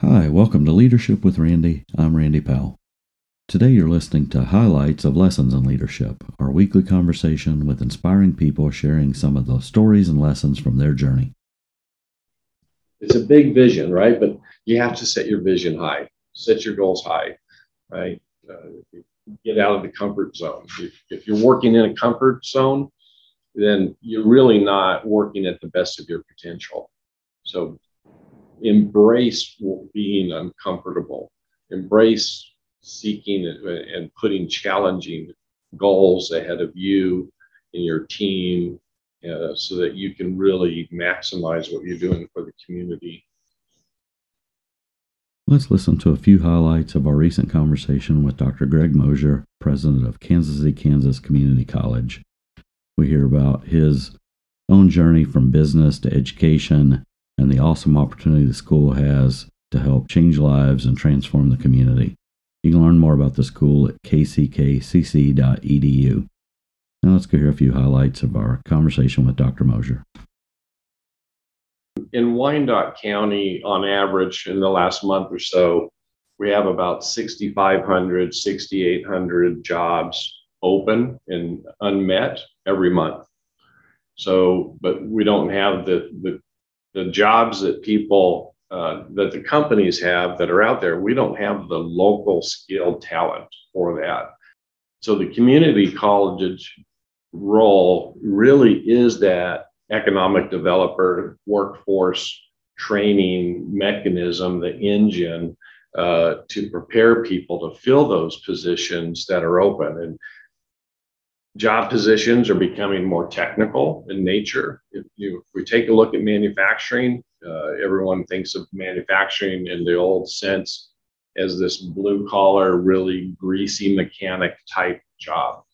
Hi, welcome to Leadership with Randy. I'm Randy Powell. Today you're listening to highlights of Lessons in Leadership, our weekly conversation with inspiring people sharing some of the stories and lessons from their journey. It's a big vision, right? But you have to set your vision high, set your goals high, right? Uh, get out of the comfort zone. If, if you're working in a comfort zone, then you're really not working at the best of your potential. So embrace being uncomfortable, embrace seeking and putting challenging goals ahead of you and your team uh, so that you can really maximize what you're doing for the community. Let's listen to a few highlights of our recent conversation with Dr. Greg Mosier, president of Kansas City, Kansas Community College. We hear about his own journey from business to education and the awesome opportunity the school has to help change lives and transform the community. You can learn more about the school at kckcc.edu. Now let's go hear a few highlights of our conversation with Dr. Mosier. In Wyandotte County, on average, in the last month or so, we have about 6,500, 6,800 jobs open and unmet every month. So, but we don't have the, the, the jobs that people uh, that the companies have that are out there, we don't have the local skilled talent for that. So the community college role really is that economic developer, workforce training mechanism, the engine uh, to prepare people to fill those positions that are open. And job positions are becoming more technical in nature. If, you, if we take a look at manufacturing, uh, everyone thinks of manufacturing in the old sense as this blue collar, really greasy mechanic type job.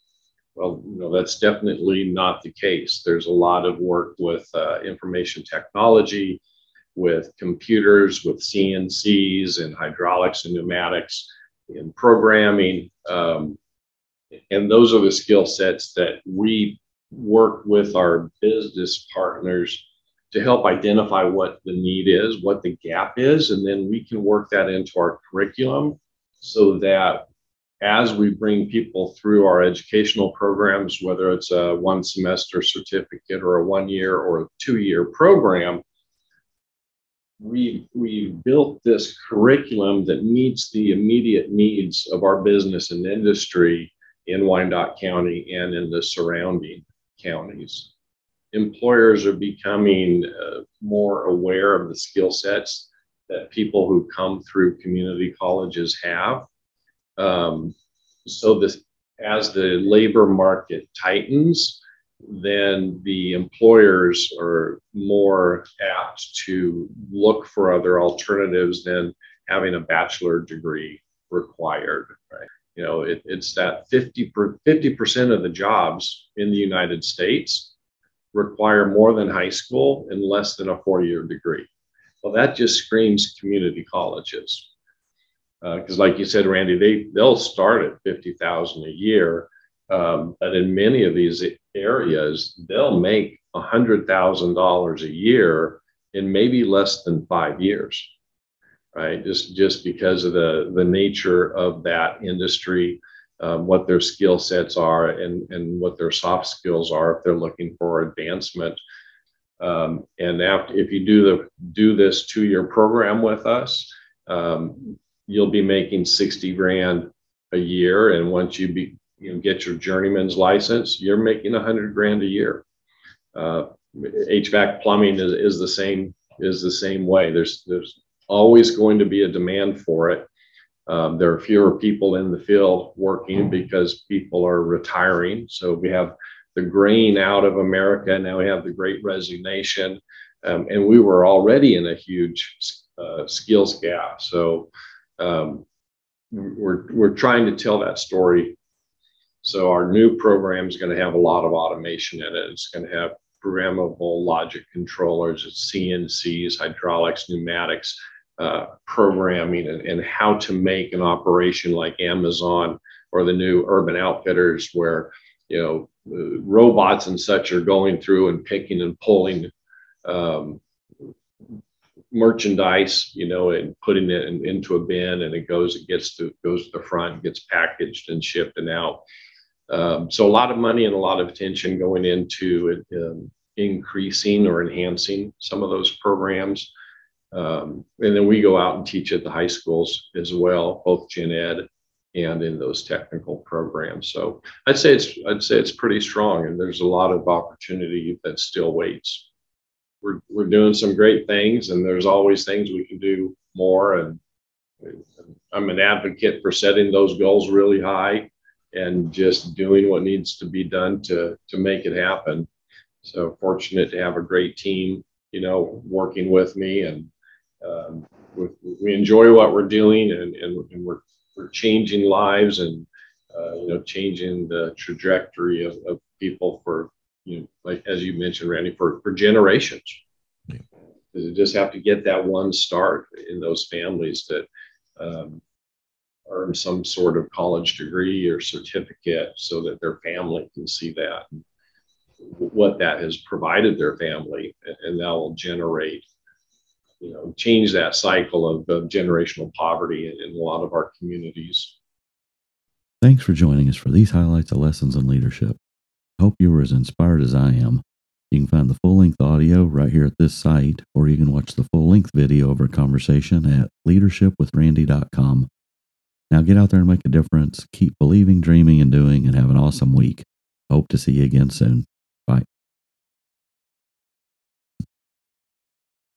Well, you know, that's definitely not the case. There's a lot of work with uh, information technology, with computers, with CNCs and hydraulics and pneumatics, in programming. Um, and those are the skill sets that we work with our business partners to help identify what the need is, what the gap is, and then we can work that into our curriculum so that as we bring people through our educational programs, whether it's a one semester certificate or a one year or a two year program, we we built this curriculum that meets the immediate needs of our business and industry in Wyandotte County and in the surrounding counties employers are becoming uh, more aware of the skill sets that people who come through community colleges have. Um, so this, as the labor market tightens, then the employers are more apt to look for other alternatives than having a bachelor degree required. Right? You know, it, it's that 50 percent of the jobs in the United States require more than high school and less than a four-year degree. Well, that just screams community colleges. Because, uh, like you said, Randy, they they'll start at fifty thousand a year, um, but in many of these areas, they'll make hundred thousand dollars a year in maybe less than five years, right? Just just because of the the nature of that industry um, what their skill sets are and, and what their soft skills are if they're looking for advancement. Um, and after, if you do the do this two year program with us, um, you'll be making 60 grand a year. And once you be you know, get your journeyman's license, you're making a 100 grand a year. Uh, HVAC plumbing is, is the same is the same way. There's there's always going to be a demand for it. Um, there are fewer people in the field working because people are retiring. So we have the grain out of America. Now we have the great resignation. Um, and we were already in a huge uh, skills gap. So um, we're, we're trying to tell that story. So our new program is going to have a lot of automation in it. It's going to have programmable logic controllers, CNCs, hydraulics, pneumatics, uh, programming and, and how to make an operation like Amazon or the new Urban Outfitters, where you know robots and such are going through and picking and pulling um, merchandise, you know, and putting it in, into a bin and it goes, it gets to, goes to the front, gets packaged and shipped and out. Um, so a lot of money and a lot of attention going into um, increasing or enhancing some of those programs. Um, and then we go out and teach at the high schools as well, both gen ed and in those technical programs. So I'd say it's I'd say it's pretty strong, and there's a lot of opportunity that still waits. We're we're doing some great things, and there's always things we can do more. And I'm an advocate for setting those goals really high and just doing what needs to be done to to make it happen. So fortunate to have a great team, you know, working with me, and um, we, we enjoy what we're doing, and, and, and we're we're changing lives and uh, you know changing the trajectory of, of people for you know like as you mentioned randy for, for generations yeah. you just have to get that one start in those families that um, earn some sort of college degree or certificate so that their family can see that what that has provided their family and that will generate you know, change that cycle of, of generational poverty in, in a lot of our communities. Thanks for joining us for these highlights of lessons in leadership. I hope you were as inspired as I am. You can find the full length audio right here at this site, or you can watch the full length video of our conversation at leadershipwithrandy.com. Now get out there and make a difference. Keep believing, dreaming, and doing, and have an awesome week. Hope to see you again soon.